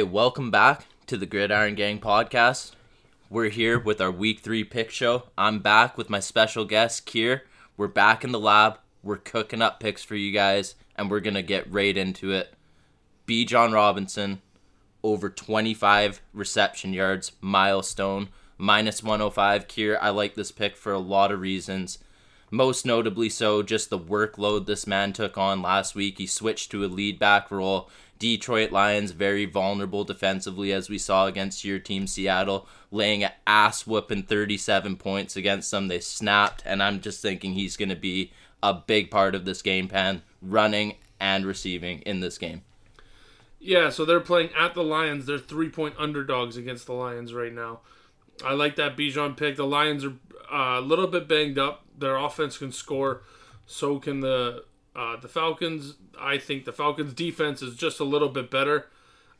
Okay, welcome back to the Gridiron Gang podcast. We're here with our week three pick show. I'm back with my special guest, Kier. We're back in the lab. We're cooking up picks for you guys, and we're going to get right into it. Bijan Robinson, over 25 reception yards, milestone, minus 105. Kier, I like this pick for a lot of reasons. Most notably, so just the workload this man took on last week. He switched to a lead back role Detroit Lions very vulnerable defensively, as we saw against your team Seattle, laying an ass whooping 37 points against them. They snapped, and I'm just thinking he's going to be a big part of this game plan, running and receiving in this game. Yeah, so they're playing at the Lions. They're three point underdogs against the Lions right now. I like that Bijan pick. The Lions are uh, a little bit banged up. Their offense can score, so can the uh, the Falcons, I think the Falcons' defense is just a little bit better.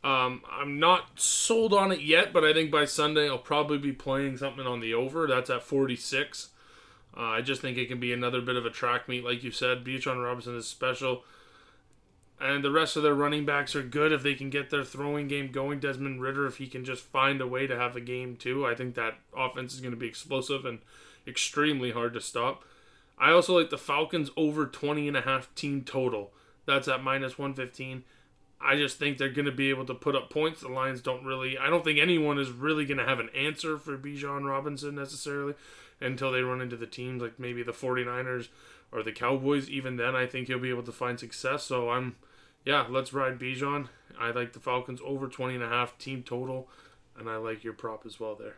Um, I'm not sold on it yet, but I think by Sunday I'll probably be playing something on the over. That's at 46. Uh, I just think it can be another bit of a track meet, like you said. Bijan Robinson is special, and the rest of their running backs are good if they can get their throwing game going. Desmond Ridder, if he can just find a way to have a game too, I think that offense is going to be explosive and extremely hard to stop. I also like the Falcons over 20 and a half team total. That's at minus 115. I just think they're going to be able to put up points. The Lions don't really, I don't think anyone is really going to have an answer for Bijan Robinson necessarily until they run into the teams like maybe the 49ers or the Cowboys. Even then, I think he'll be able to find success. So I'm, yeah, let's ride Bijan. I like the Falcons over 20 and a half team total, and I like your prop as well there.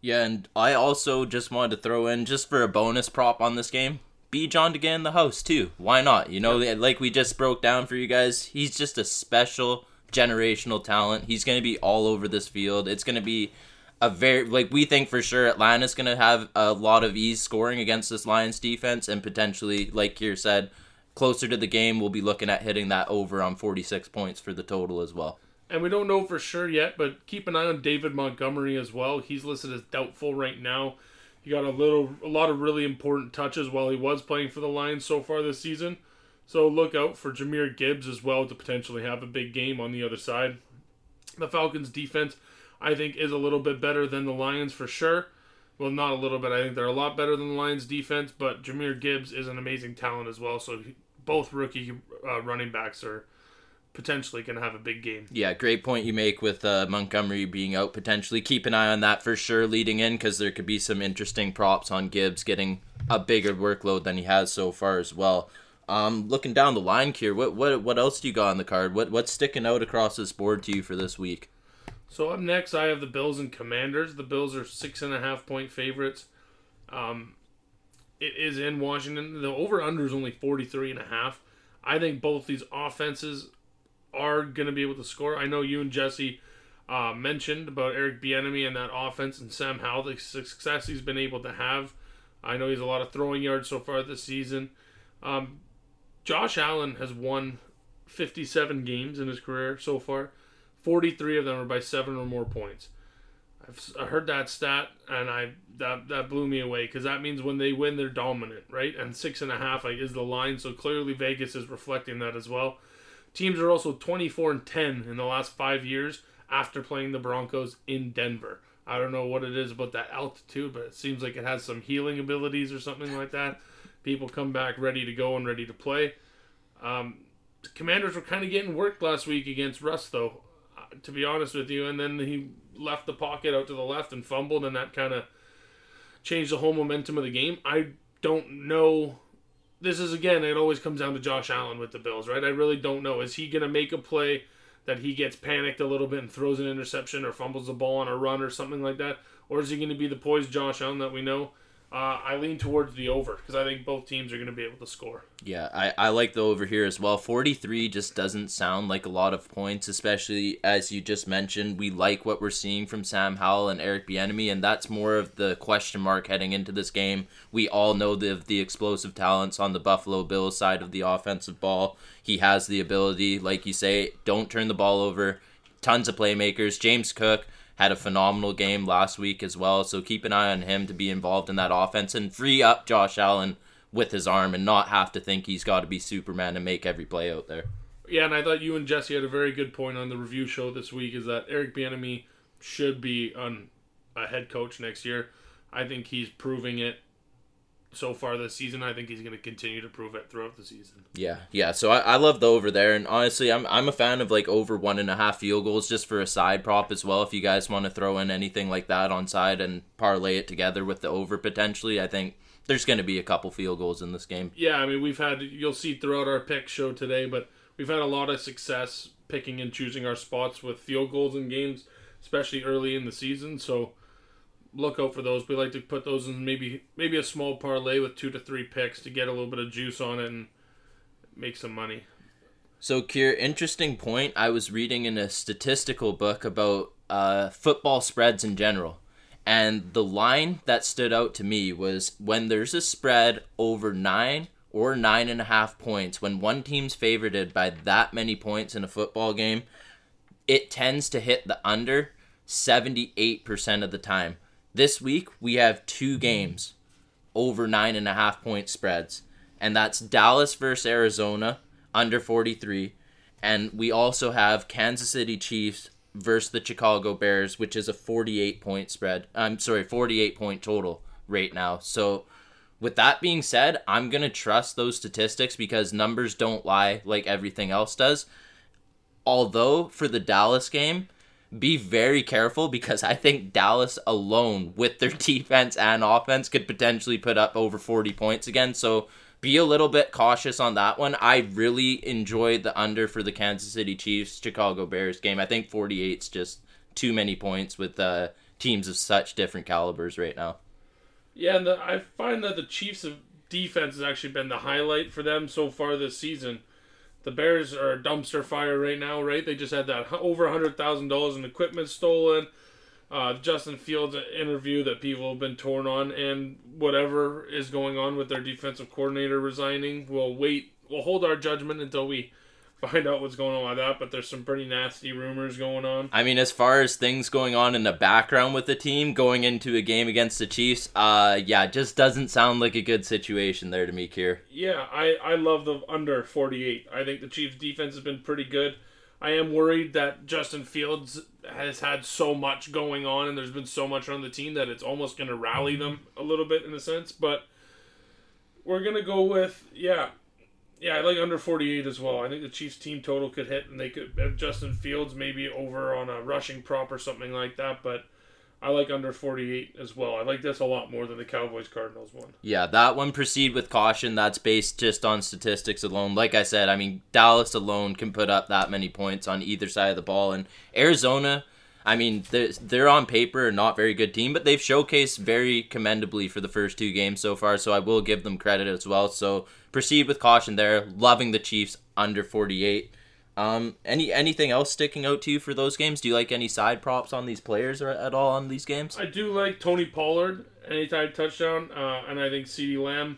Yeah, and I also just wanted to throw in just for a bonus prop on this game. Bijan John in the host too. Why not? You know, like we just broke down for you guys, he's just a special generational talent. He's going to be all over this field. It's going to be a very like we think for sure Atlanta's going to have a lot of ease scoring against this Lions defense and potentially like Kier said, closer to the game we'll be looking at hitting that over on 46 points for the total as well and we don't know for sure yet, but keep an eye on David Montgomery as well. He's listed as doubtful right now. He got a little, a lot of really important touches while he was playing for the Lions so far this season. So look out for Jahmyr Gibbs as well to potentially have a big game on the other side. The Falcons' defense, I think, is a little bit better than the Lions for sure. Well, not a little bit. I think they're a lot better than the Lions' defense, but Jahmyr Gibbs is an amazing talent as well. So both rookie uh, running backs are potentially going to have a big game. Yeah, great point you make with uh, Montgomery being out potentially. Keep an eye on that for sure leading in because there could be some interesting props on Gibbs getting a bigger workload than he has so far as well. Um, looking down the line here, what what what else do you got on the card? What what's sticking out across this board to you for this week? So up next, I have the Bills and Commanders. The Bills are six and a half point favorites. Um, it is in Washington. The over under is only 43 and a half. I think both these offenses are going to be able to score. I know you and Jesse uh, mentioned about Eric Bieniemy and that offense and Sam Howell, the success he's been able to have. I know he's a lot of throwing yards so far this season. Um, Josh Allen has won 57 games in his career so far. 43 of them are by seven or more points. I've heard that stat and I that that blew me away because that means when they win they're dominant, right? And six and a half is the line, so clearly Vegas is reflecting that as well. Teams are also 24 and 10 in the last five years after playing the Broncos in Denver. I don't know what it is about that altitude, but it seems like it has some healing abilities or something like that. People come back ready to go and ready to play. Um, Commanders were kind of getting worked last week against Russ, though, uh, to be honest with you. And then he left the pocket out to the left and fumbled, and that kind of changed the whole momentum of the game. I don't know this is again, it always comes down to Josh Allen with the Bills, right? I really don't know. Is he going to make a play that he gets panicked a little bit and throws an interception or fumbles the ball on a run or something like that? Or is he going to be the poised Josh Allen that we know? Uh, I lean towards the over because I think both teams are going to be able to score. Yeah, I, I like the over here as well. 43 just doesn't sound like a lot of points, especially as you just mentioned. We like what we're seeing from Sam Howell and Eric Bieniemy, and that's more of the question mark heading into this game. We all know the the explosive talents on the Buffalo Bills side of the offensive ball. He has the ability, like you say, don't turn the ball over. Tons of playmakers. James Cook had a phenomenal game last week as well. So keep an eye on him to be involved in that offense and free up Josh Allen with his arm and not have to think he's got to be Superman and make every play out there. Yeah, and I thought you and Jesse had a very good point on the review show this week. Is that Eric Bieniemy should be on a head coach next year? I think he's proving it so far this season. I think he's going to continue to prove it throughout the season. Yeah, yeah. So I, I love the over there, and honestly, I'm I'm a fan of like over one and a half field goals just for a side prop as well. If you guys want to throw in anything like that on side and parlay it together with the over potentially, I think there's going to be a couple field goals in this game. Yeah, I mean we've had you'll see throughout our pick show today, but we've had a lot of success picking and choosing our spots with field goals in games, especially early in the season. So look out for those. We like to put those in maybe maybe a small parlay with two to three picks to get a little bit of juice on it and make some money. So, Kier, interesting point. I was reading in a statistical book about uh, football spreads in general. And the line that stood out to me was when there's a spread over nine or nine and a half points, when one team's favored by that many points in a football game, it tends to hit the under 78% of the time. This week, we have two games over nine and a half point spreads, and that's Dallas versus Arizona under 43, and we also have Kansas City Chiefs versus the Chicago Bears, which is a 48 point spread. I'm sorry, 48 point total right now. So, with that being said, I'm going to trust those statistics because numbers don't lie like everything else does. Although, for the Dallas game, be very careful because I think Dallas alone, with their defense and offense, could potentially put up over 40 points again. So, be a little bit cautious on that one. I really enjoyed the under for the Kansas City Chiefs Chicago Bears game. I think 48 is just too many points with uh, teams of such different calibers right now. Yeah, and the, I find that the Chiefs' defense has actually been the highlight for them so far this season. The Bears are a dumpster fire right now, right? They just had that over hundred thousand dollars in equipment stolen uh, Justin Fields interview that people have been torn on, and whatever is going on with their defensive coordinator resigning, we'll wait. We'll hold our judgment until we find out what's going on with that. But there's some pretty nasty rumors going on. I mean, as far as things going on in the background with the team going into a game against the Chiefs, uh, yeah, just doesn't sound like a good situation there to me, Kier. Yeah, I I love the under 48. I think the Chiefs defense has been pretty good. I am worried that Justin Fields has had so much going on and there's been so much on the team that it's almost going to rally them a little bit in a sense. But we're going to go with, yeah, yeah, I like under 48 as well. I think the Chiefs team total could hit and they could have Justin Fields maybe over on a rushing prop or something like that. But I like under 48 as well. I like this a lot more than the Cowboys Cardinals one. Yeah, that one proceed with caution. That's based just on statistics alone. Like I said, I mean, Dallas alone can put up that many points on either side of the ball. And Arizona, I mean, they're, they're on paper not very good team, but they've showcased very commendably for the first two games so far. So I will give them credit as well. So proceed with caution there. Loving the Chiefs under 48. Um, any anything else sticking out to you for those games? Do you like any side props on these players or at all on these games? I do like Tony Pollard anytime touchdown, uh, and I think CeeDee Lamb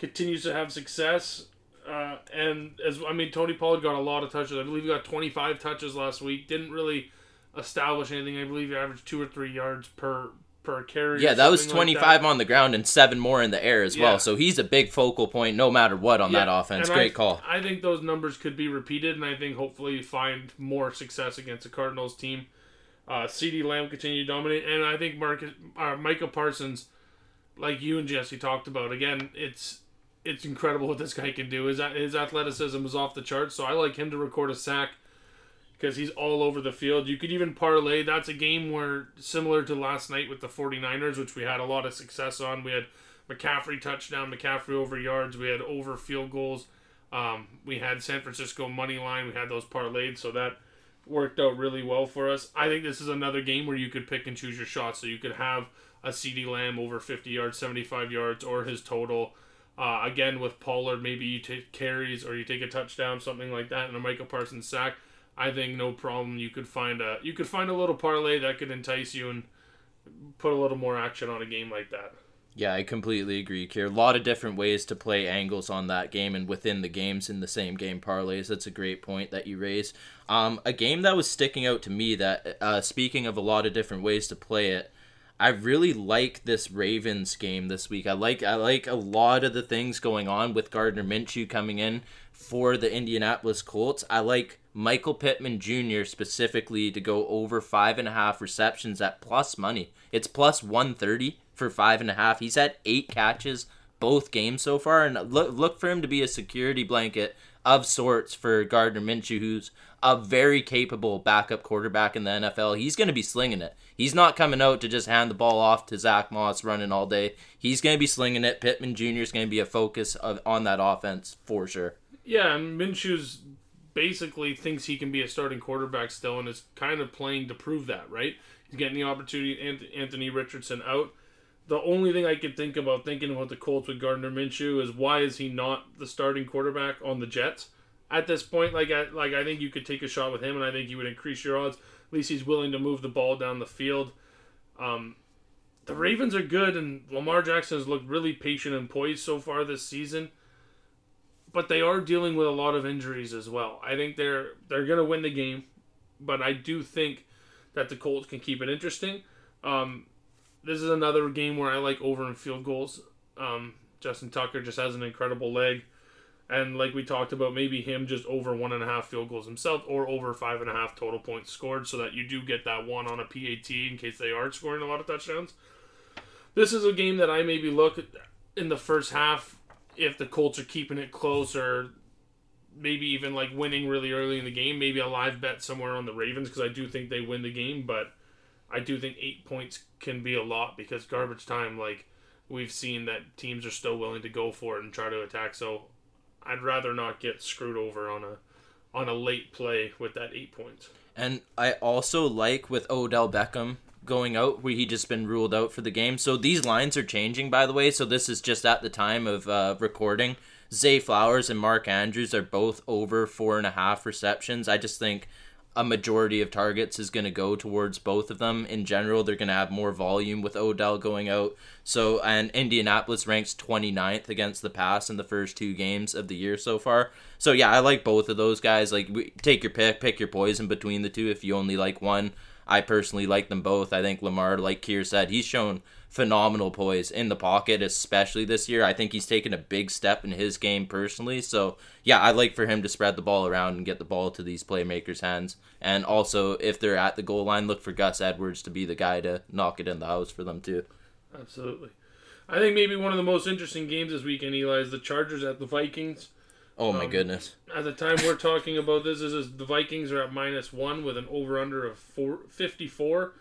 continues to have success. Uh, and as I mean, Tony Pollard got a lot of touches. I believe he got 25 touches last week. Didn't really establish anything. I believe he averaged two or three yards per per carry. Yeah, that was 25 like that. on the ground and seven more in the air as yeah. well. So he's a big focal point no matter what on yeah. that offense. And Great I, call. I think those numbers could be repeated, and I think hopefully find more success against the Cardinals team. Uh, CeeDee Lamb continue to dominate, and I think Marcus, uh, Micah Parsons, like you and Jesse talked about, again, it's it's incredible what this guy can do. His, his athleticism is off the charts, so I like him to record a sack because he's all over the field. You could even parlay. That's a game where, similar to last night with the 49ers, which we had a lot of success on, we had McCaffrey touchdown, McCaffrey over yards, we had over field goals. Um, we had San Francisco money line. We had those parlayed, so that worked out really well for us. I think this is another game where you could pick and choose your shots. So you could have a CeeDee Lamb over 50 yards, 75 yards, or his total. Uh, again, with Pollard, maybe you take carries or you take a touchdown, something like that, and a Michael Parsons sack. I think no problem. You could find a you could find a little parlay that could entice you and put a little more action on a game like that. Yeah, I completely agree, Kier. A lot of different ways to play angles on that game and within the games in the same game parlays. That's a great point that you raise. Um, a game that was sticking out to me that, uh, speaking of a lot of different ways to play it, I really like this Ravens game this week. I like I like a lot of the things going on with Gardner Minshew coming in for the Indianapolis Colts. I like Michael Pittman Jr. specifically to go over five and a half receptions at plus money. It's plus one thirty for five and a half. He's had eight catches both games so far, and look look for him to be a security blanket of sorts for Gardner Minshew, who's a very capable backup quarterback in the NFL. He's going to be slinging it. He's not coming out to just hand the ball off to Zack Moss running all day. He's going to be slinging it. Pittman Jr. is going to be a focus of, on that offense for sure. Yeah, and Minshew's basically thinks he can be a starting quarterback still and is kind of playing to prove that, right? He's getting the opportunity. Anthony Richardson out. The only thing I can think about thinking about the Colts with Gardner Minshew is why is he not the starting quarterback on the Jets? At this point, like I, like I think you could take a shot with him, and I think you would increase your odds. At least he's willing to move the ball down the field. Um, the Ravens are good, and Lamar Jackson has looked really patient and poised so far this season. But they are dealing with a lot of injuries as well. I think they're they're gonna win the game, but I do think that the Colts can keep it interesting. Um, this is another game where I like over and field goals. Um, Justin Tucker just has an incredible leg. And like we talked about, maybe him just over one and a half field goals himself or over five and a half total points scored so that you do get that one on a PAT in case they are scoring a lot of touchdowns. This is a game that I maybe look in the first half if the Colts are keeping it close or maybe even like winning really early in the game. Maybe a live bet somewhere on the Ravens because I do think they win the game, but I do think eight points can be a lot because garbage time, like we've seen that teams are still willing to go for it and try to attack. So I'd rather not get screwed over on a on a late play with that eight points. And I also like with Odell Beckham going out where he just been ruled out for the game. So these lines are changing by the way. So this is just at the time of uh, recording. Zay Flowers and Mark Andrews are both over four and a half receptions. I just think a majority of targets is going to go towards both of them. In general, they're going to have more volume with Odell going out. So, and Indianapolis ranks 29th against the pass in the first two games of the year so far. So, yeah, I like both of those guys. Like, take your pick, pick your poison between the two if you only like one. I personally like them both. I think Lamar, like Kier said, he's shown phenomenal poise in the pocket, especially this year. I think he's taken a big step in his game personally. So, yeah, I'd like for him to spread the ball around and get the ball to these playmakers' hands. And also, if they're at the goal line, look for Gus Edwards to be the guy to knock it in the house for them, too. Absolutely. I think maybe one of the most interesting games this weekend, Eli, is the Chargers at the Vikings. Oh my um, goodness! At the time we're talking about this, is the Vikings are at minus one with an over under of four, 54.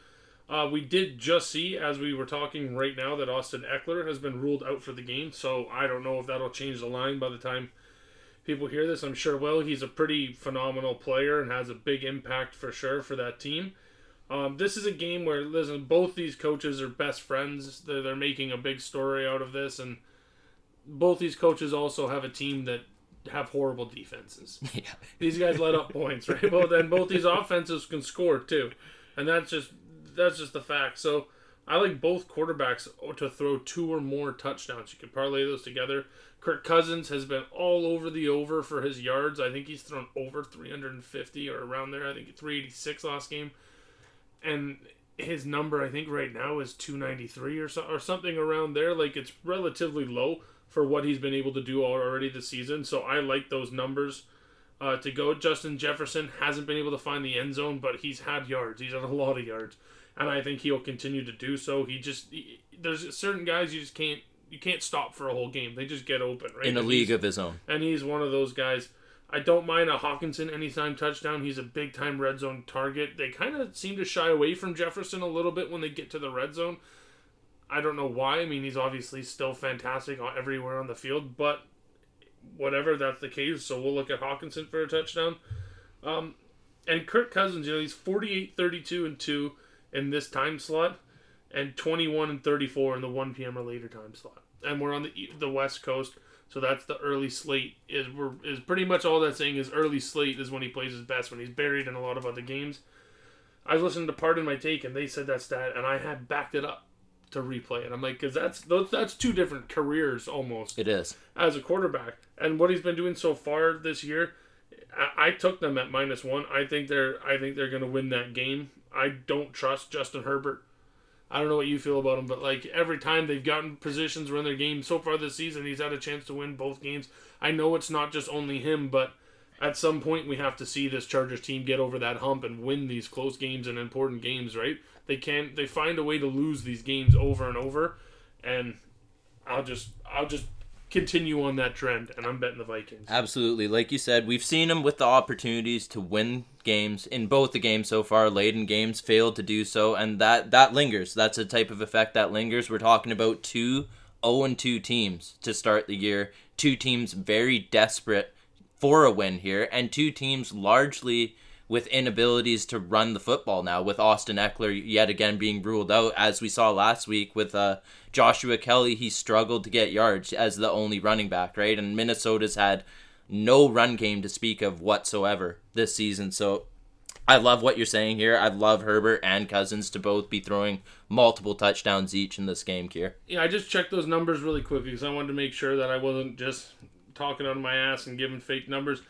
Uh, we did just see, as we were talking right now, that Austin Ekeler has been ruled out for the game. So I don't know if that'll change the line by the time people hear this. I'm sure will. He's a pretty phenomenal player and has a big impact for sure for that team. Um, this is a game where, listen, both these coaches are best friends. They're, they're making a big story out of this. And both these coaches also have a team that have horrible defenses. Yeah. These guys let up points, right? Well, then both these offenses can score too. And that's just that's just the fact. So I like both quarterbacks to throw two or more touchdowns. You can parlay those together. Kirk Cousins has been all over the over for his yards. I think he's thrown over 350 or around there. I think 386 last game. And his number, I think right now is 293 or so, or something around there. Like it's relatively low for what he's been able to do already this season. So I like those numbers uh, to go. Justin Jefferson hasn't been able to find the end zone, but he's had yards. He's had a lot of yards and I think he'll continue to do so. He just he, there's certain guys you just can't you can't stop for a whole game. They just get open, right? In a and league of his own. And he's one of those guys. I don't mind a Hockenson anytime touchdown. He's a big time red zone target. They kind of seem to shy away from Jefferson a little bit when they get to the red zone. I don't know why. I mean, he's obviously still fantastic everywhere on the field, but whatever, that's the case. So we'll look at Hockenson for a touchdown. Um, and Kirk Cousins, you know, he's 48, 32, and 2 in this time slot, and 21 and 34 in the 1 p.m. or later time slot. And we're on the the West Coast, so that's the early slate. Is we're, is pretty much all that's saying is early slate is when he plays his best when he's buried in a lot of other games. I was listening to Pardon My Take, and they said that stat, and I had backed it up to replay it. I'm like, because that's that's two different careers almost. It is as a quarterback, and what he's been doing so far this year. I, I took them at minus one. I think they're I think they're going to win that game. I don't trust Justin Herbert. I don't know what you feel about him, but like every time they've gotten positions where in their game so far this season, he's had a chance to win both games. I know it's not just only him, but at some point we have to see this Chargers team get over that hump and win these close games and important games, right? They can't they find a way to lose these games over and over and I'll just I'll just continue on that trend and I'm betting the Vikings. Absolutely. Like you said, we've seen them with the opportunities to win games in both the games so far. Late in games failed to do so and that that lingers. That's a type of effect that lingers. We're talking about two 0 2 teams to start the year. Two teams very desperate for a win here, and two teams largely with inabilities to run the football now, with Austin Ekeler yet again being ruled out, as we saw last week with uh, Joshua Kelley. He struggled to get yards as the only running back, right? And Minnesota's had no run game to speak of whatsoever this season. So I love what you're saying here. I love Herbert and Cousins to both be throwing multiple touchdowns each in this game, here. Yeah, I just checked those numbers really quickly because I wanted to make sure that I wasn't just talking of my ass and giving fake numbers.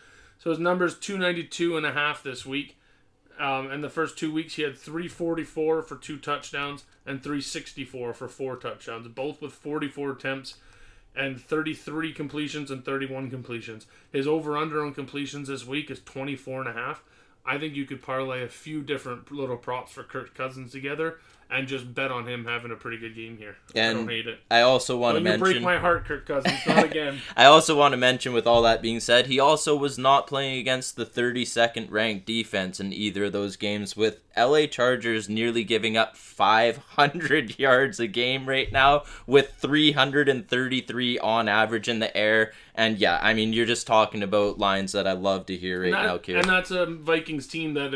So his numbers 292 and a half this week. Um, and the first two weeks, he had 344 for two touchdowns and 364 for four touchdowns, both with 44 attempts and 33 completions and 31 completions. His over under on completions this week is 24 and a half. I think you could parlay a few different little props for Kirk Cousins together and just bet on him having a pretty good game here. And I don't hate it. I also want Don't to mention. break my heart, Kirk Cousins. Not again. I also want to mention, with all that being said, he also was not playing against the 32nd ranked defense in either of those games, with LA Chargers nearly giving up 500 yards a game right now, with 333 on average in the air. And yeah, I mean, you're just talking about lines that I love to hear right and, now, that- Kieran. and that's a Vikings team that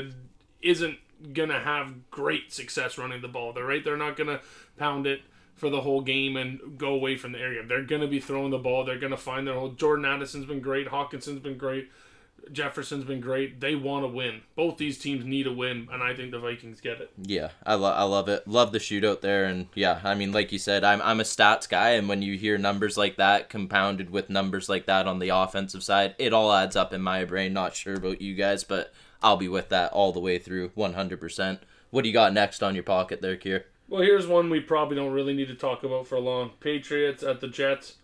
isn't gonna have great success running the ball. They're right. They're not gonna pound it for the whole game and go away from the area. They're gonna be throwing the ball. They're gonna find their whole. Jordan Addison's been great. Hockenson's been great. Jefferson's been great. They want to win. Both these teams need a win, and I think the Vikings get it. Yeah, I, lo- I love it. Love the shootout there, and yeah, I mean, like you said, I'm I'm a stats guy, and when you hear numbers like that compounded with numbers like that on the offensive side, it all adds up in my brain. Not sure about you guys, but I'll be with that all the way through, 100%. What do you got next on your pocket there, Kier? Well, here's one we probably don't really need to talk about for long. Patriots at the Jets.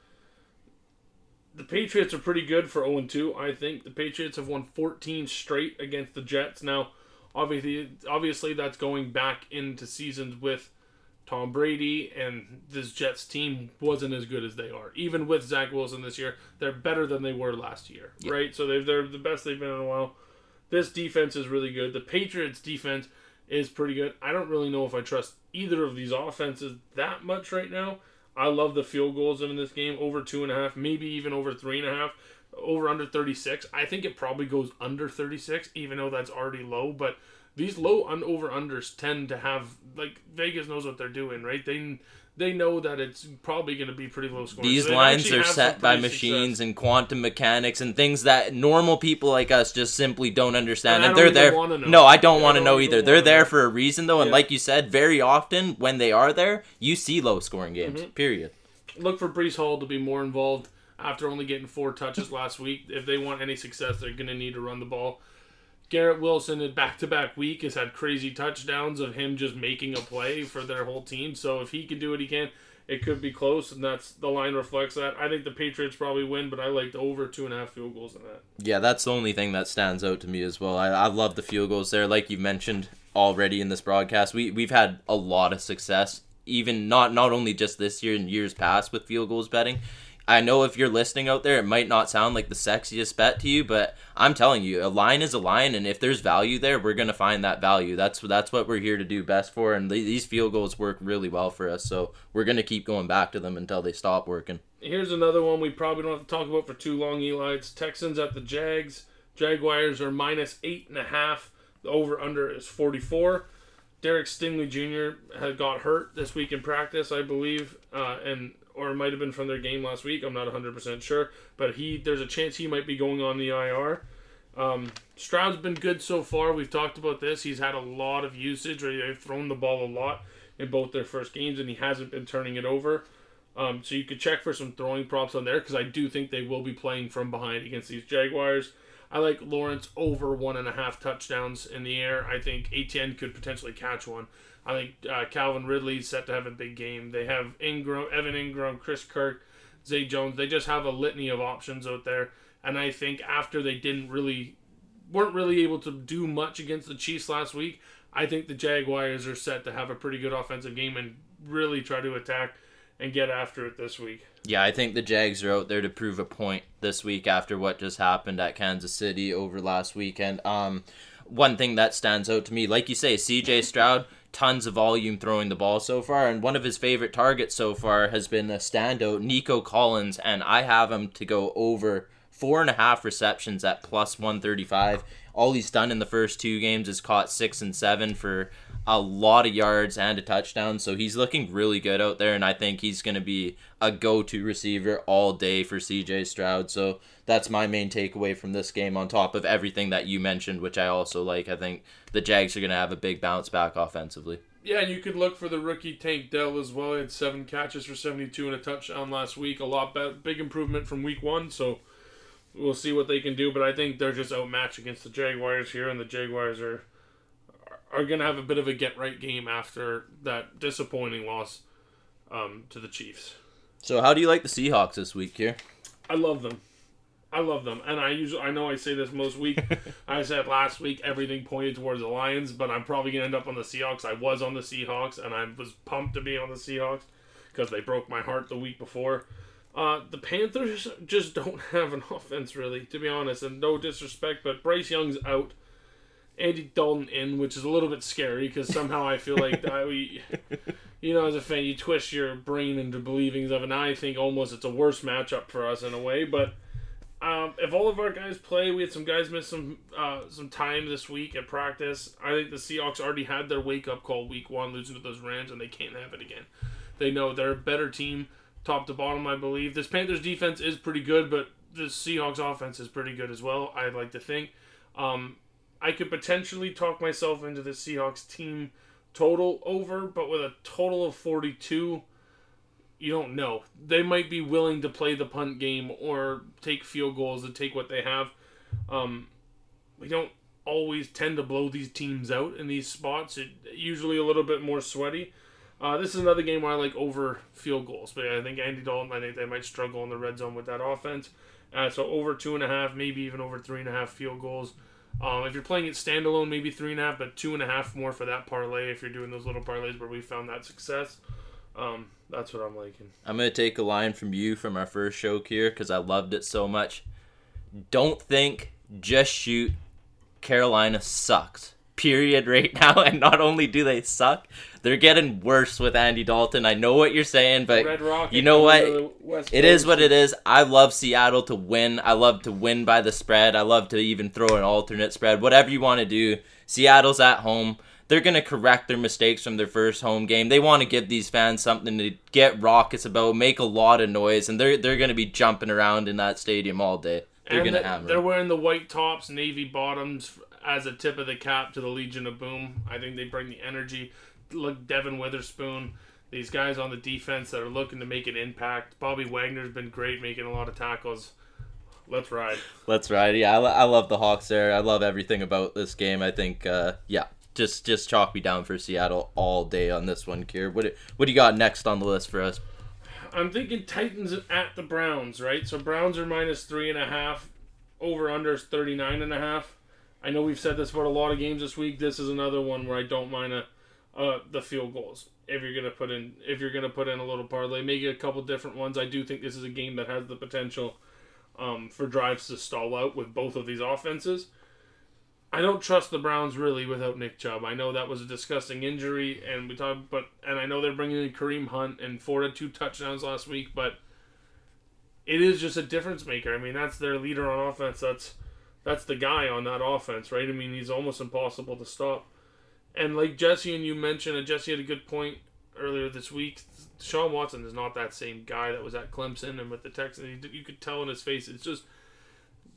The Patriots are pretty good for 0 2. I think the Patriots have won 14 straight against the Jets. Now, obviously, obviously that's going back into seasons with Tom Brady and this Jets team wasn't as good as they are. Even with Zach Wilson this year, they're better than they were last year, right? So they're, they're the best they've been in a while. This defense is really good. The Patriots defense is pretty good. I don't really know if I trust either of these offenses that much right now. I love the field goals in this game over two and a half, maybe even over three and a half, over under 36. I think it probably goes under 36, even though that's already low. But these low and over unders tend to have like Vegas knows what they're doing, right? They they know that it's probably going to be pretty low scoring. These So lines are set by machines success. and quantum mechanics and things that normal people like us just simply don't understand. And And, don't they're there. know. No, I don't want to know either. They're there know. for a reason, though. And Yeah. like you said, very often when they are there, you see low scoring games. Mm-hmm. Period. look for Brees Hall to be more involved after only getting four touches last week. If they want any success, they're going to need to run the ball. Garrett Wilson in back to back week has had crazy touchdowns of him just making a play for their whole team. So if he can do what he can, it could be close, and that's the line reflects that. I think the Patriots probably win, but I like the over two and a half field goals in that. Yeah, that's the only thing that stands out to me as well. I, I love the field goals there, like you mentioned already in this broadcast. We we've had a lot of success, even not not only just this year and years past with field goals betting. I know if you're listening out there, it might not sound like the sexiest bet to you, but I'm telling you, a line is a line, and if there's value there, we're gonna find that value. That's that's what we're here to do best for, and th- these field goals work really well for us. So we're gonna keep going back to them until they stop working. Here's another one we probably don't have to talk about for too long, Eli. It's Texans at the Jags. Jaguars are minus eight and a half. The over under is 44. Derek Stingley Jr. had got hurt this week in practice, I believe, uh, and or it might have been from their game last week. I'm not 100% sure, but he there's a chance he might be going on the IR. Um, Stroud's been good so far. We've talked about this. He's had a lot of usage, or they've thrown the ball a lot in both their first games, and he hasn't been turning it over. Um, so you could check for some throwing props on there because I do think they will be playing from behind against these Jaguars. I like Lawrence over one and a half touchdowns in the air. I think Etienne could potentially catch one. I think uh, Calvin Ridley's set to have a big game. They have Engram, Evan Engram, Chris Kirk, Zay Jones. They just have a litany of options out there. And I think after they didn't really, weren't really able to do much against the Chiefs last week, I think the Jaguars are set to have a pretty good offensive game and really try to attack and get after it this week. Yeah, I think the Jags are out there to prove a point this week after what just happened at Kansas City over last weekend. Um, one thing that stands out to me, like you say, CJ Stroud, tons of volume throwing the ball so far, and one of his favorite targets so far has been a standout, Nico Collins, and I have him to go over four and a half receptions at plus 135. All he's done in the first two games is caught six and seven for a lot of yards and a touchdown. So he's looking really good out there, and I think he's going to be a go to receiver all day for CJ Stroud. So that's my main takeaway from this game, on top of everything that you mentioned, which I also like. I think the Jags are going to have a big bounce back offensively. Yeah, and you could look for the rookie Tank Dell as well. He had seven catches for 72 and a touchdown last week. A lot better, big improvement from week one. So we'll see what they can do. But I think they're just outmatched against the Jaguars here, and the Jaguars are are going to have a bit of a get right game after that disappointing loss um, to the Chiefs. So how do you like the Seahawks this week here? I love them. I love them, and I usually I know I say this most week. I said last week everything pointed towards the Lions, but I'm probably gonna end up on the Seahawks. I was on the Seahawks, and I was pumped to be on the Seahawks because they broke my heart the week before. Uh, the Panthers just don't have an offense really, to be honest, and no disrespect, but Bryce Young's out. Andy Dalton in, which is a little bit scary because somehow I feel like I, we, you know, as a fan, you twist your brain into believing of, and I think almost it's a worse matchup for us in a way. But um, if all of our guys play, we had some guys miss some uh, some time this week at practice. I think the Seahawks already had their wake up call week one, losing to those Rams, and they can't have it again. They know they're a better team, top to bottom. I believe this Panthers defense is pretty good, but the Seahawks offense is pretty good as well. I'd like to think. Um, I could potentially talk myself into the Seahawks team total over, but with a total of 42, you don't know. They might be willing to play the punt game or take field goals and take what they have. Um, we don't always tend to blow these teams out in these spots. It usually a little bit more sweaty. Uh, this is another game where I like over field goals, but I think Andy Dalton, I think they might struggle in the red zone with that offense. Uh, so over two and a half, maybe even over three and a half field goals. Um, if you're playing it standalone, maybe three and a half, but two and a half more for that parlay. If you're doing those little parlays where we found that success, um, that's what I'm liking. I'm gonna take a line from you from our first show here because I loved it so much. Don't think, just shoot. Carolina sucks. Period. Right now, and not only do they suck, they're getting worse with Andy Dalton. I know what you're saying, but Red you know what? to the West It is what it is. I love Seattle to win. I love to win by the spread. I love to even throw an alternate spread. Whatever you want to do. Seattle's at home. They're going to correct their mistakes from their first home game. They want to give these fans something to get raucous about, make a lot of noise, and they're they're going to be jumping around in that stadium all day. They're And going to hammer. They're wearing the white tops, navy bottoms as a tip of the cap to the Legion of Boom. I think they bring the energy. Look, Devin Witherspoon, these guys on the defense that are looking to make an impact. Bobby Wagner's been great making a lot of tackles. Let's ride. Let's ride. Yeah, I, I love the Hawks there. I love everything about this game. I think, uh, yeah, just just chalk me down for Seattle all day on this one, Kier. What do- what do you got next on the list for us? I'm thinking Titans at the Browns, right? So Browns are minus three and a half. Over under is 39 and a half. I know we've said this about a lot of games this week. This is another one where I don't mind a, uh, the field goals. If you're gonna put in, if you're gonna put in a little parlay, make a couple different ones. I do think this is a game that has the potential um, for drives to stall out with both of these offenses. I don't trust the Browns really without Nick Chubb. I know that was a disgusting injury, and we talked, but and I know they're bringing in Kareem Hunt and Ford had two touchdowns last week, but it is just a difference maker. I mean, that's their leader on offense. That's that's the guy on that offense, right? I mean, he's almost impossible to stop. And like Jesse and you mentioned, and Jesse had a good point earlier this week. Sean Watson is not that same guy that was at Clemson and with the Texans. You could tell in his face. It's just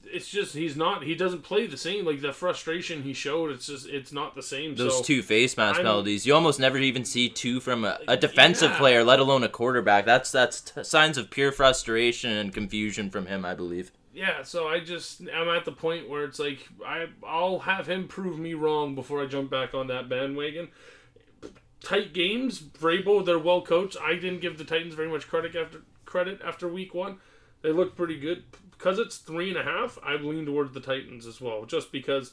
it's just he's not he doesn't play the same like the frustration he showed it's just it's not the same Those so two face mask I'm- penalties, you almost never even see two from a, a defensive Yeah. player, let alone a quarterback. That's that's t- signs of pure frustration and confusion from him, I believe. Yeah, so I just I'm at the point where it's like I I'll have him prove me wrong before I jump back on that bandwagon. Tight games, Vrabel, they're well coached. I didn't give the Titans very much credit after credit after week one. They looked pretty good because it's three and a half. I lean towards the Titans as well, just because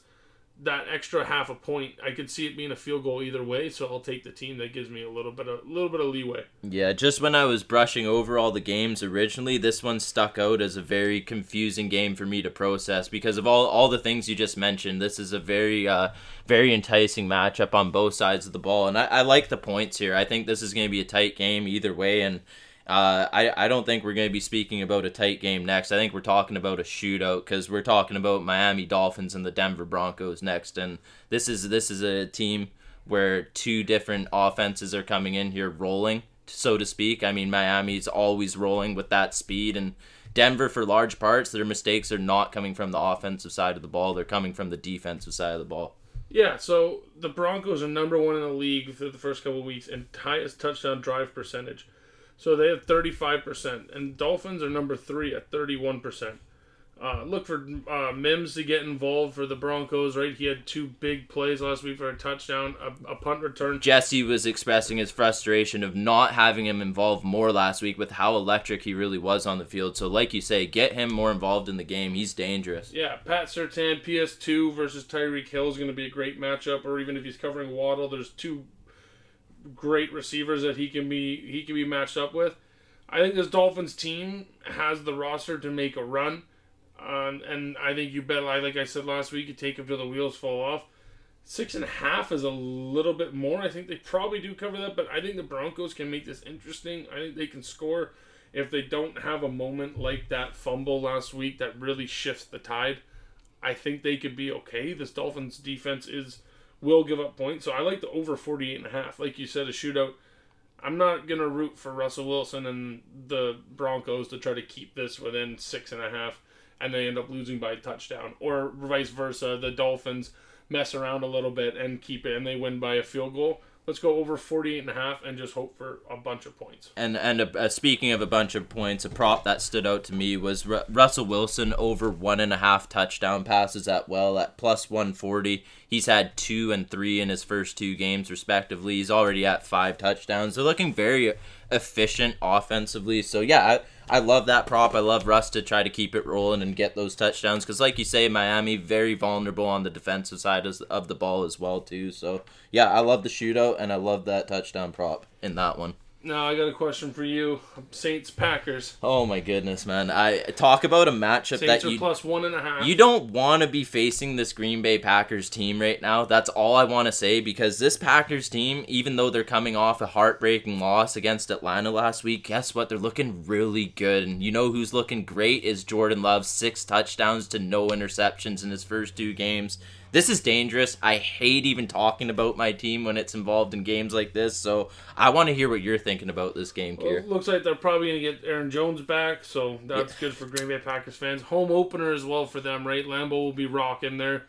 that extra half a point, I could see it being a field goal either way. So I'll take the team that gives me a little bit of little bit of leeway. Yeah, just when I was brushing over all the games originally, this one stuck out as a very confusing game for me to process because of all all the things you just mentioned. This is a very uh, very enticing matchup on both sides of the ball, and I, I like the points here. I think this is going to be a tight game either way, and uh, I, I don't think we're going to be speaking about a tight game next. I think we're talking about a shootout because we're talking about Miami Dolphins and the Denver Broncos next. And this is this is a team where two different offenses are coming in here rolling, so to speak. I mean, Miami's always rolling with that speed, and Denver, for large parts, their mistakes are not coming from the offensive side of the ball; they're coming from the defensive side of the ball. Yeah, so the Broncos are number one in the league for the first couple weeks and highest touchdown drive percentage. So they have 35%. And Dolphins are number three at 31%. Uh, look for uh, Mims to get involved for the Broncos, right? He had two big plays last week for a touchdown, a, a, punt return. Jesse was expressing his frustration of not having him involved more last week with how electric he really was on the field. So, like you say, get him more involved in the game. He's dangerous. Yeah, Pat Surtain, PS2 versus Tyreek Hill is going to be a great matchup. Or even if he's covering Waddle, there's two great receivers that he can be he can be matched up with. I think this Dolphins team has the roster to make a run, um, and I think you bet like I said last week, you take them till the wheels fall off. Six and a half is a little bit more. I think they probably do cover that, but I think the Broncos can make this interesting. I think they can score if they don't have a moment like that fumble last week that really shifts the tide. I think they could be okay. This Dolphins defense is will give up points. So I like the over 48 and a half. Like you said, a shootout. I'm not going to root for Russell Wilson and the Broncos to try to keep this within six and a half and they end up losing by a touchdown. Or vice versa, the Dolphins mess around a little bit and keep it and they win by a field goal let's go over 48 and a half and just hope for a bunch of points. And and a, a, speaking of a bunch of points, a prop that stood out to me was Ru- Russell Wilson over one and a half touchdown passes at well at plus 140. He's had two and three in his first two games respectively. He's already at five touchdowns. They're looking very efficient offensively. So yeah, I love that prop. I love Russ to try to keep it rolling and get those touchdowns because, like you say, Miami very vulnerable on the defensive side of the ball as well too. So yeah, I love the shootout and I love that touchdown prop in that one. Now I got a question for you. Saints Packers. Oh my goodness, man! I talk about a matchup Saints that you plus one and a half. You don't want to be facing this Green Bay Packers team right now. That's all I want to say because this Packers team, even though they're coming off a heartbreaking loss against Atlanta last week, guess what? They're looking really good. And you know who's looking great is Jordan Love, six touchdowns to no interceptions in his first two games this is dangerous. I hate even talking about my team when it's involved in games like this. So I want to hear what you're thinking about this game, Kier. Well, looks like they're probably going to get Aaron Jones back, so that's yeah. good for Green Bay Packers fans. Home opener as well for them, right? Lambeau will be rocking there.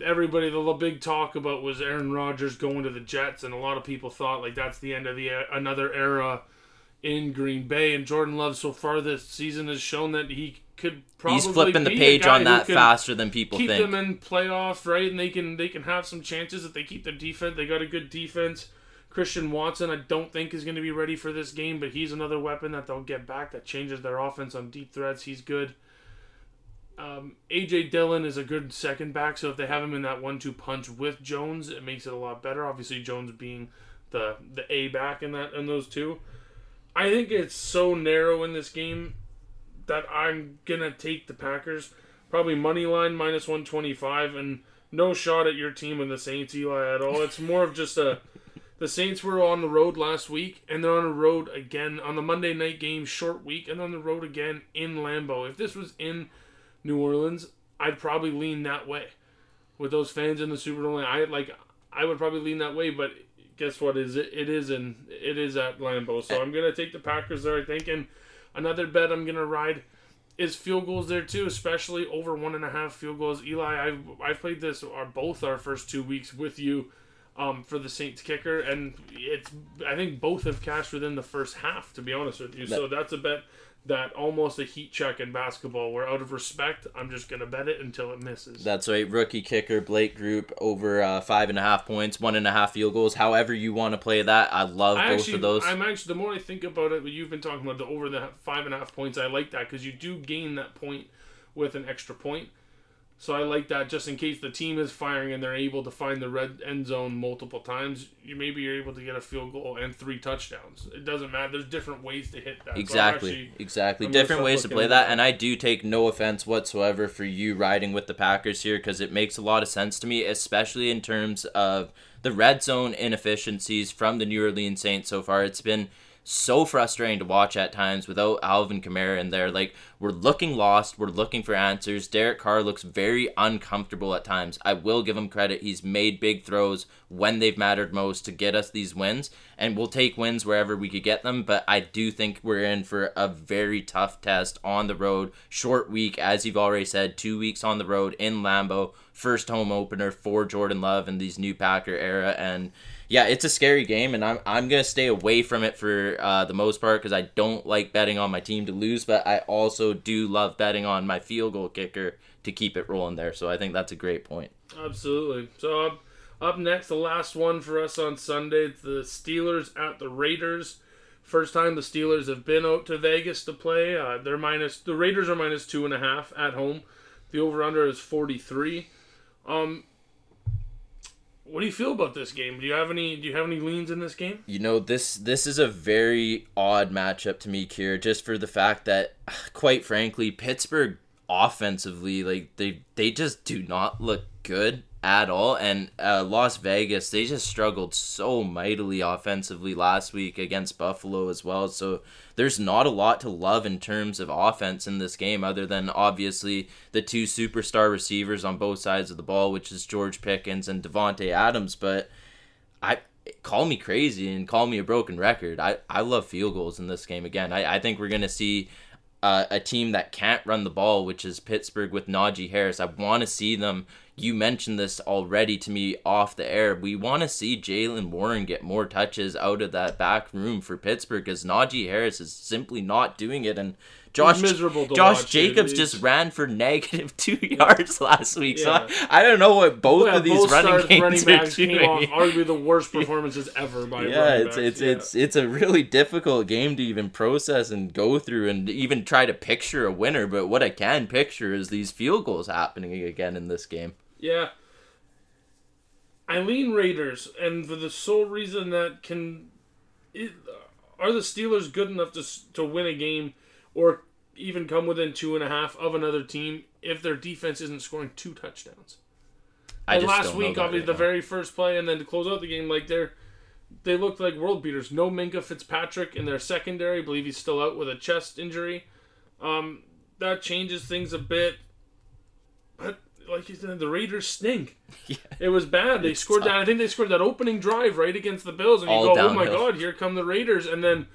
Everybody, the big talk about was Aaron Rodgers going to the Jets, and a lot of people thought like that's the end of the another era in Green Bay. And Jordan Love so far this season has shown that he could probably he's flipping the page on that faster than people keep think. them in playoffs, right? And they can they can have some chances if they keep their defense. They got a good defense. Christian Watson, I don't think is going to be ready for this game, but he's another weapon that they'll get back that changes their offense on deep threats. He's good. Um, AJ Dillon is a good second back, so if they have him in that one-two punch with Jones, it makes it a lot better. Obviously, Jones being the the A back in that in those two. I think it's so narrow in this game that I'm gonna take the Packers. Probably money line minus one twenty five, and no shot at your team and the Saints, Eli, at all. It's more of just a. The Saints were on the road last week, and they're on the road again on the Monday night game, short week, and on the road again in Lambeau. If this was in New Orleans, I'd probably lean that way. With those fans in the Superdome, I like I would probably lean that way, but guess what? Is it? It is in it is at Lambeau, so I'm gonna take the Packers there. I think, and Another bet I'm gonna ride is field goals there too, especially over one and a half field goals. Eli, I've I've played this our both our first two weeks with you um, for the Saints kicker, and it's I think both have cashed within the first half. To be honest with you, so that's a bet that almost a heat check in basketball where out of respect I'm just gonna bet it until it misses. That's right. Rookie kicker Blake Grupe over uh, five and a half points, one and a half field goals. However you want to play that, I love I both actually, of those. I'm actually the more I think about it, you've been talking about the over the five and a half points. I like that because you do gain that point with an extra point. So I like that just in case the team is firing and they're able to find the red end zone multiple times. You maybe you're able to get a field goal and three touchdowns. It doesn't matter. There's different ways to hit that. So Exactly, actually- exactly. I'm Different ways to play that, that. and I do take no offense whatsoever for you riding with the Packers here because it makes a lot of sense to me, especially in terms of the red zone inefficiencies from the New Orleans Saints so far. It's been so frustrating to watch at times without Alvin Kamara in there. Like we're looking lost, we're looking for answers. Derek Carr looks very uncomfortable at times. I will give him credit. He's made big throws when they've mattered most to get us these wins, and we'll take wins wherever we could get them. But I do think we're in for a very tough test on the road. Short week, as you've already said, two weeks on the road in Lambeau. First home opener for Jordan Love in these new Packer era, and yeah, it's a scary game, and I'm I'm gonna stay away from it for uh, the most part because I don't like betting on my team to lose, but I also do love betting on my field goal kicker to keep it rolling there. So I think that's a great point. Absolutely. So up, up next, the last one for us on Sunday, the Steelers at the Raiders. First time the Steelers have been out to Vegas to play. Uh, they're minus the Raiders are minus two and a half at home. The over under is forty three. Um, what do you feel about this game? Do you have any? Do you have any leans in this game? You know this this is a very odd matchup to me, Kier, just for the fact that, quite frankly, Pittsburgh offensively, like they they just do not look good at all, and uh, Las Vegas they just struggled so mightily offensively last week against Buffalo as well. So there's not a lot to love in terms of offense in this game, other than obviously the two superstar receivers on both sides of the ball, which is George Pickens and Davante Adams, but. I call me crazy and call me a broken record. I, I love field goals in this game again. I, I think we're gonna see uh, a team that can't run the ball, which is Pittsburgh with Najee Harris. I want to see them. You mentioned this already to me off the air. We want to see Jaylen Warren get more touches out of that back room for Pittsburgh because Najee Harris is simply not doing it. And Josh miserable Josh watch. Jacobs just ran for negative two yards last week. Yeah. So I, I don't know what both Yeah, of these both running games running are backs doing. came off arguably the worst performances ever by yeah it's it's Yeah. it's it's a really difficult game to even process and go through and even try to picture a winner but what i can picture is these field goals happening again in this game Yeah. I lean Raiders, and for the sole reason that can, it, are the Steelers good enough to to win a game, or even come within two and a half of another team if their defense isn't scoring two touchdowns? i And last don't week, obviously, right the now. very first play, and then to close out the game, like they're they looked like world beaters. No Minkah Fitzpatrick in their secondary. I believe he's still out with a chest injury. Um, that changes things a bit. Like you said, the Raiders stink. Yeah. It was bad. They It's scored tough. that. I think they scored that opening drive right against the Bills, and you All go, "Oh my. God, here come the Raiders!" And then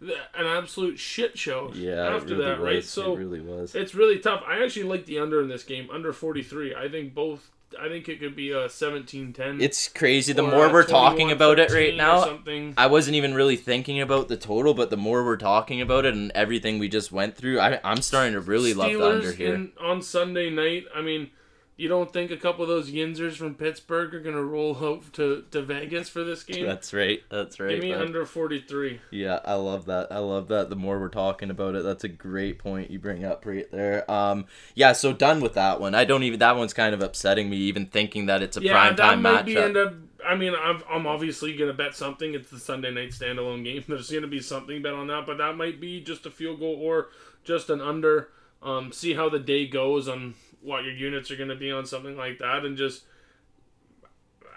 th- an absolute shit show. yeah after really that, was. right? So it really was it's really tough. I actually like the under in this game, under 43. I think both. I think it could be a 17-10. it's crazy the more we're talking about it right now Something. I wasn't even really thinking about the total, but the more we're talking about it and everything we just went through, I, I'm starting to really love the under here. in, on Sunday night. I mean, you don't think a couple of those Yinzers from Pittsburgh are gonna roll out to, to Vegas for this game? That's right. That's right. Give me bud. under 43. Yeah, I love that. I love that. The more we're talking about it, that's a great point you bring up right there. Um, yeah. So done with that one. I don't even. That one's kind of upsetting me, even thinking that it's a Yeah, prime time might be matchup. end up. I mean, I'm, I'm obviously gonna bet something. It's the Sunday night standalone game. There's gonna be something bet on that, but that might be just a field goal or just an under. Um, see how the day goes on what your units are gonna be on something like that, and just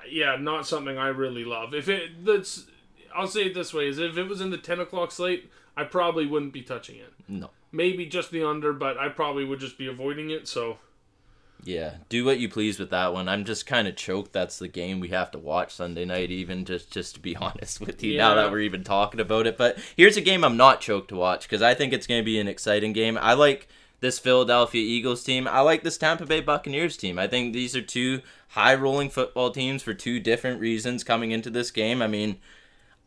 yeah, not something I really love. If it that's, I'll say it this way: is if it was in the ten o'clock slate, I probably wouldn't be touching it. no. Maybe just the under, but I probably would just be avoiding it. So Yeah, do what you please with that one. I'm just kind of choked. That's the game we have to watch Sunday night, even just just to be honest with you. Now that we're even talking about it, but here's a game I'm not choked to watch because I think it's going to be an exciting game. I like this Philadelphia Eagles team. I like this Tampa Bay Buccaneers team. I think these are two high rolling football teams for two different reasons coming into this game. I mean.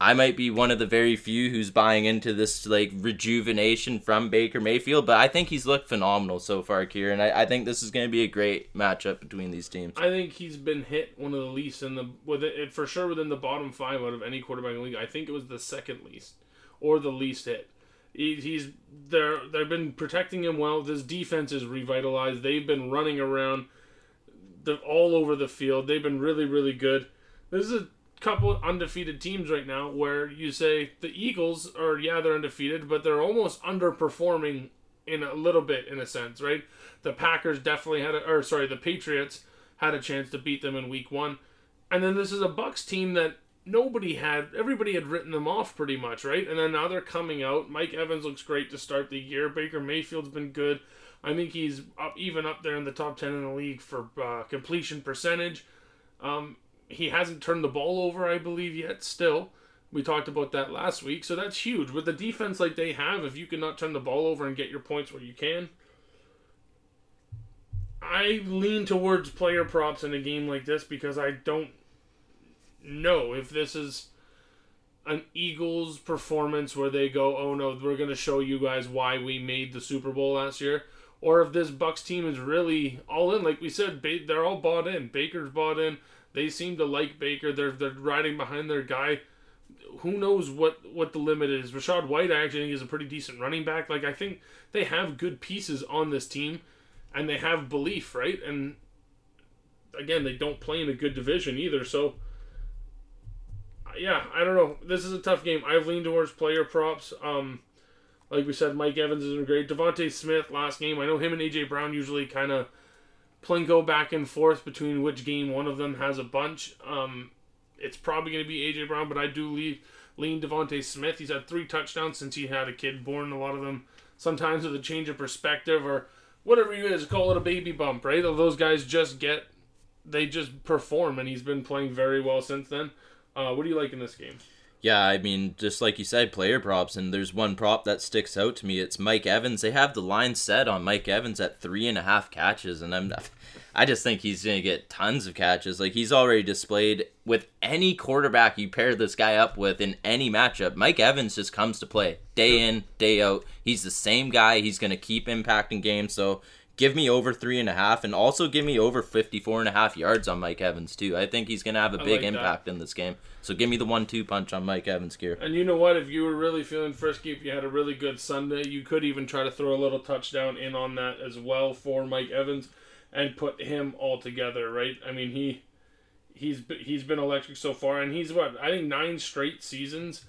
I might be one of the very few who's buying into this like rejuvenation from Baker Mayfield, but I think he's looked phenomenal so far, Kieran. I, I think this is going to be a great matchup between these teams. I think he's been hit one of the least in the with it for sure within the bottom five out of any quarterback league. I think it was the second least or the least hit. He, he's they're they've been protecting him well. This defense is revitalized. They've been running around the all over the field. They've been really really good. This is a couple undefeated teams right now where you say the Eagles are yeah they're undefeated but they're almost underperforming in a little bit in a sense right the Packers definitely had a or sorry the Patriots had a chance to beat them in week 1 and then this is a Bucks team that nobody had everybody had written them off pretty much right? And then now they're coming out. Mike Evans looks great to start the year. Baker Mayfield's been good. I think he's up even up there in the top 10 in the league for uh, completion percentage. Um, he hasn't turned the ball over, I believe, yet. Still, we talked about that last week, so that's huge. With the defense like they have, if you cannot turn the ball over and get your points where you can, I lean towards player props in a game like this because I don't know if this is an Eagles performance where they go, "Oh no, we're going to show you guys why we made the Super Bowl last year," or if this Bucks team is really all in. Like we said, they're all bought in. Baker's bought in. They seem to like Baker. They're they're riding behind their guy. Who knows what what the limit is? Rachaad White, I actually think, is a pretty decent running back. Like I think they have good pieces on this team, and they have belief, right? And again, they don't play in a good division either. So yeah, I don't know. This is a tough game. I've leaned towards player props. Um, like we said, Mike Evans been great. DeVonta Smith last game. I know him and AJ Brown usually kind of Plinko back and forth between which game one of them has a bunch. Um, it's probably going to be AJ Brown, but I do leave, lean DeVonta Smith. He's had three touchdowns since he had a kid born. A lot of them sometimes with a change of perspective or whatever you guys call it, a baby bump, right? Those guys just get, they just perform, and he's been playing very well since then. Uh, what do you like in this game? Yeah, I mean, just like you said, player props, and there's one prop that sticks out to me. It's Mike Evans. They have the line set on Mike Evans at three and a half catches, and I'm, I just think he's gonna get tons of catches. Like he's already displayed with any quarterback you pair this guy up with in any matchup. Mike Evans just comes to play day in, day out. He's the same guy. He's gonna keep impacting games. So give me over three and a half and also give me over 54 and a half yards on Mike Evans too. I think he's going to have a big like impact that. in this game. So give me the one two punch on Mike Evans here. And you know what? If you were really feeling frisky, if you had a really good Sunday, you could even try to throw a little touchdown in on that as well for Mike Evans and put him all together, right? I mean, he he's he's been electric so far and he's what? I think 9 straight seasons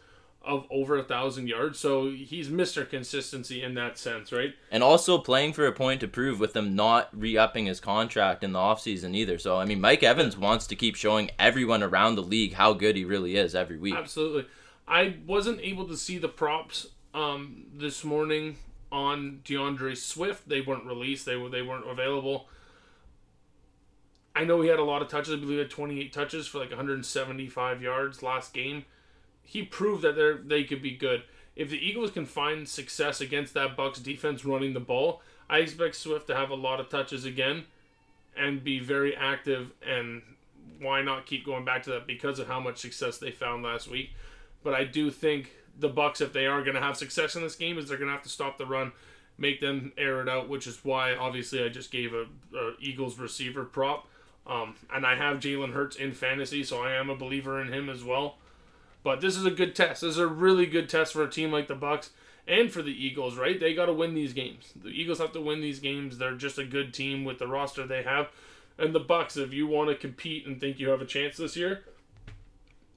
of over a thousand yards. So he's Mr. Consistency in that sense, right? And also playing for a point to prove with him not re upping his contract in the offseason either. So, I mean, Mike Evans wants to keep showing everyone around the league how good he really is every week. Absolutely. I wasn't able to see the props um, this morning on D'Andre Swift. They weren't released, they, were, they weren't available. I know he had a lot of touches. I believe he had 28 touches for like 175 yards last game he proved that they they could be good. If the Eagles can find success against that Bucks defense running the ball, I expect Swift to have a lot of touches again and be very active and why not keep going back to that because of how much success they found last week. But I do think the Bucks if they are going to have success in this game is they're going to have to stop the run, make them air it out, which is why obviously I just gave a, a Eagles receiver prop. Um, and I have Jalen Hurts in fantasy, so I am a believer in him as well. But this is a good test. This is a really good test for a team like the Bucks and for the Eagles, right? They got to win these games. The Eagles have to win these games. They're just a good team with the roster they have. And the Bucks, if you want to compete and think you have a chance this year,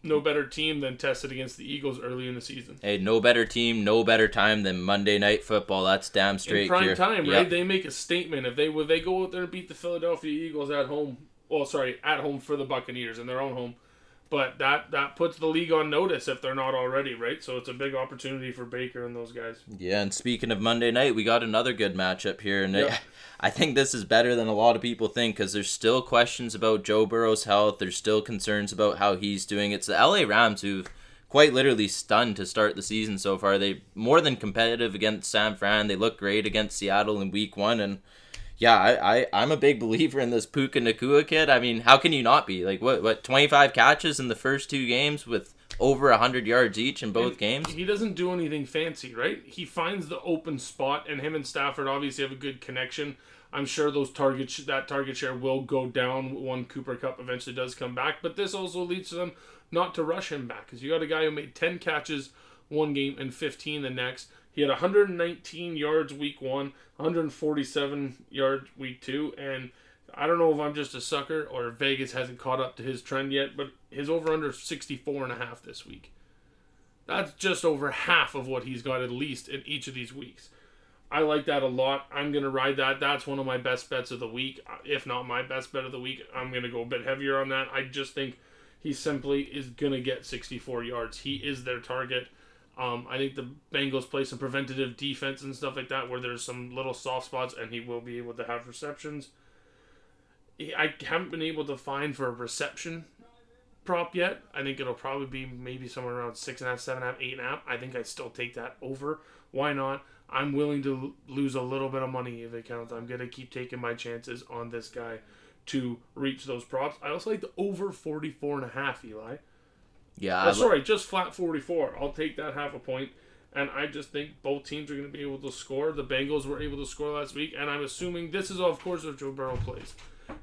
no better team than tested against the Eagles early in the season. Hey, no better team, no better time than Monday Night Football. That's damn straight. In prime here. time, right? Yep. They make a statement if they would they go out there and beat the Philadelphia Eagles at home. Well, sorry, at home for the Buccaneers in their own home but that that puts the league on notice if they're not already, right? So it's a big opportunity for Baker and those guys. Yeah, and speaking of Monday night, we got another good matchup here, and yep. it, I think this is better than a lot of people think because there's still questions about Joe Burrow's health. There's still concerns about how he's doing. It's the LA Rams who've quite literally stunned to start the season so far. They more than competitive against San Fran. They look great against Seattle in Week One, and yeah, I, I I'm a big believer in this Puka Nacua kid. I mean, how can you not be? Like what what 25 catches in the first two games with over 100 yards each in both And games. He doesn't do anything fancy, right? He finds the open spot, and him and Stafford obviously have a good connection. I'm sure those targets that target share will go down when Cooper Kupp eventually does come back, but this also leads to them not to rush him back because you got a guy who made 10 catches one game and 15 the next. He had 119 yards week one, 147 yards week two, and I don't know if I'm just a sucker or Vegas hasn't caught up to his trend yet, but his over under 64 and a half this week. That's just over half of what he's got at least in each of these weeks. I like that a lot. I'm going to ride that. That's one of my best bets of the week. If not my best bet of the week, I'm going to go a bit heavier on that. I just think he simply is going to get 64 yards. He is their target. Um, I think the Bengals play some preventative defense and stuff like that where there's some little soft spots and he will be able to have receptions. I haven't been able to find for a reception prop yet. I think it'll probably be maybe somewhere around six and a half, seven and a half, eight and a half. I think I still take that over. Why not? I'm willing to lose a little bit of money if it counts. I'm gonna keep taking my chances on this guy to reach those props. I also like the over 44 and a half, Eli. Yeah, Oh, sorry, just flat 44. I'll take that half a point. And I just think both teams are going to be able to score. The Bengals were able to score last week, and I'm assuming this is, of course, if Joe Burrow plays.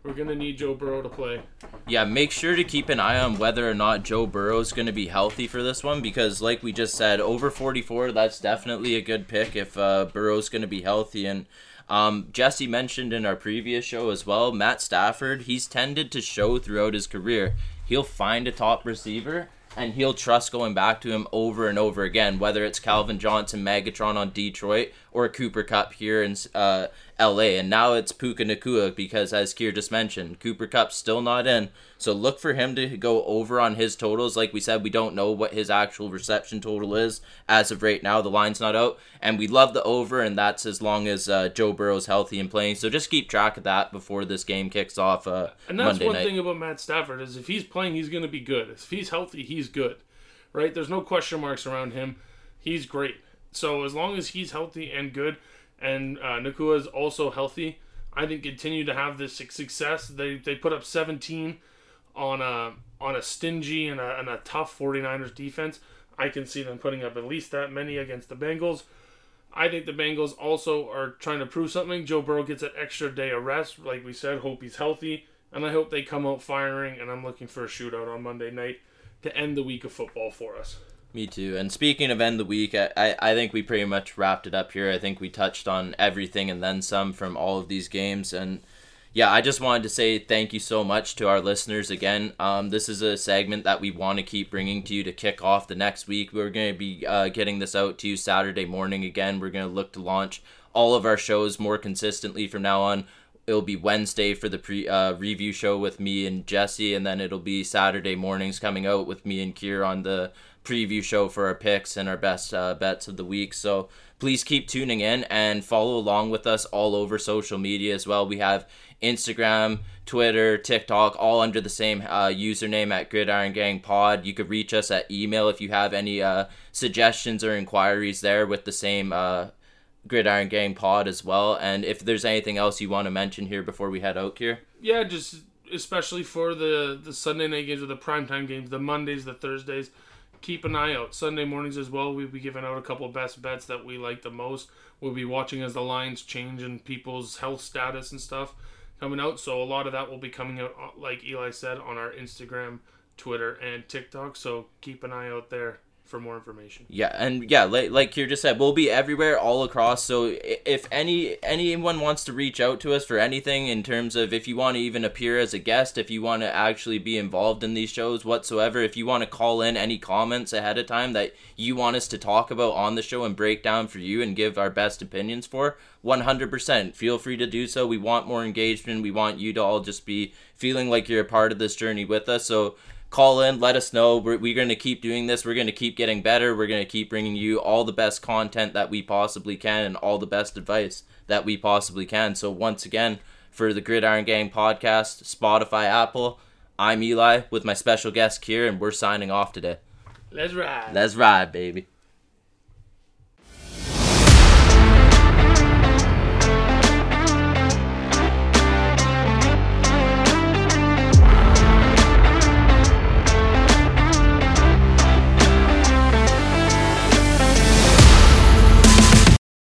We're going to need Joe Burrow to play. yeah. Make sure to keep an eye on whether or not Joe Burrow is going to be healthy for this one because, like we just said, over 44, that's definitely a good pick if uh, Burrow's going to be healthy. And um, Jesse mentioned in our previous show as well, Matt Stafford, he's tended to show throughout his career. He'll find a top receiver and he'll trust going back to him over and over again, whether it's Calvin Johnson, Megatron on Detroit, or Cooper Kupp here in uh, LA. And now it's Puka Nacua because, as Kier just mentioned, Cooper Kupp's still not in. So look for him to go over on his totals. Like we said, we don't know what his actual reception total is as of right now. The line's not out. And we love the over, and that's as long as uh, Joe Burrow's healthy and playing. So just keep track of that before this game kicks off uh, And that's Monday one night. thing about Matt Stafford is if he's playing, he's going to be good. If he's healthy, he's good, right? There's no question marks around him. He's great. So as long as he's healthy and good, and uh, Nacua is also healthy, I think continue to have this success. They they put up 17 on a on a stingy and a, and a tough 49ers defense. I can see them putting up at least that many against the Bengals. I think the Bengals also are trying to prove something. Joe Burrow gets an extra day of rest, like we said. Hope he's healthy, and I hope they come out firing. And I'm looking for a shootout on Monday night to end the week of football for us. Me too. And speaking of end the week, I, I, I think we pretty much wrapped it up here. I think we touched on everything and then some from all of these games. And yeah, I just wanted to say thank you so much to our listeners again. Um, this is a segment that we want to keep bringing to you to kick off the next week. We're going to be uh, getting this out to you Saturday morning again. We're going to look to launch all of our shows more consistently from now on. It'll be Wednesday for the pre uh, review show with me and Jesse, and then it'll be Saturday mornings coming out with me and Kier on the preview show for our picks and our best uh, bets of the week. So please keep tuning in and follow along with us all over social media as well. We have Instagram, Twitter, TikTok, all under the same uh, username at Gridiron Gang Pod. You could reach us at email if you have any uh, suggestions or inquiries there with the same uh, Gridiron Gang Pod as well. And if there's anything else you want to mention here before we head out here. Yeah, just especially for the the Sunday night games or the primetime games, the Mondays, the Thursdays. Keep an eye out. Sunday mornings as well. We'll be giving out a couple best bets that we like the most. We'll be watching as the lines change and people's health status and stuff coming out. So a lot of that will be coming out, uh, like Eli said, on our Instagram, Twitter, and TikTok. So keep an eye out there for more information. Yeah, and yeah, like like Kier just said, we'll be everywhere, all across. So if any anyone wants to reach out to us for anything in terms of if you want to even appear as a guest, if you want to actually be involved in these shows whatsoever, if you want to call in any comments ahead of time that you want us to talk about on the show and break down for you and give our best opinions for, 100%. Feel free to do so. We want more engagement. We want you to all just be feeling like you're a part of this journey with us. So call in, let us know. We're, we're going to keep doing this. We're going to keep getting better. We're going to keep bringing you all the best content that we possibly can and all the best advice that we possibly can. So, once again, for the Gridiron Gang podcast, Spotify, Apple, I'm Eli with my special guest, Kier, and we're signing off today. Let's ride. Let's ride, baby.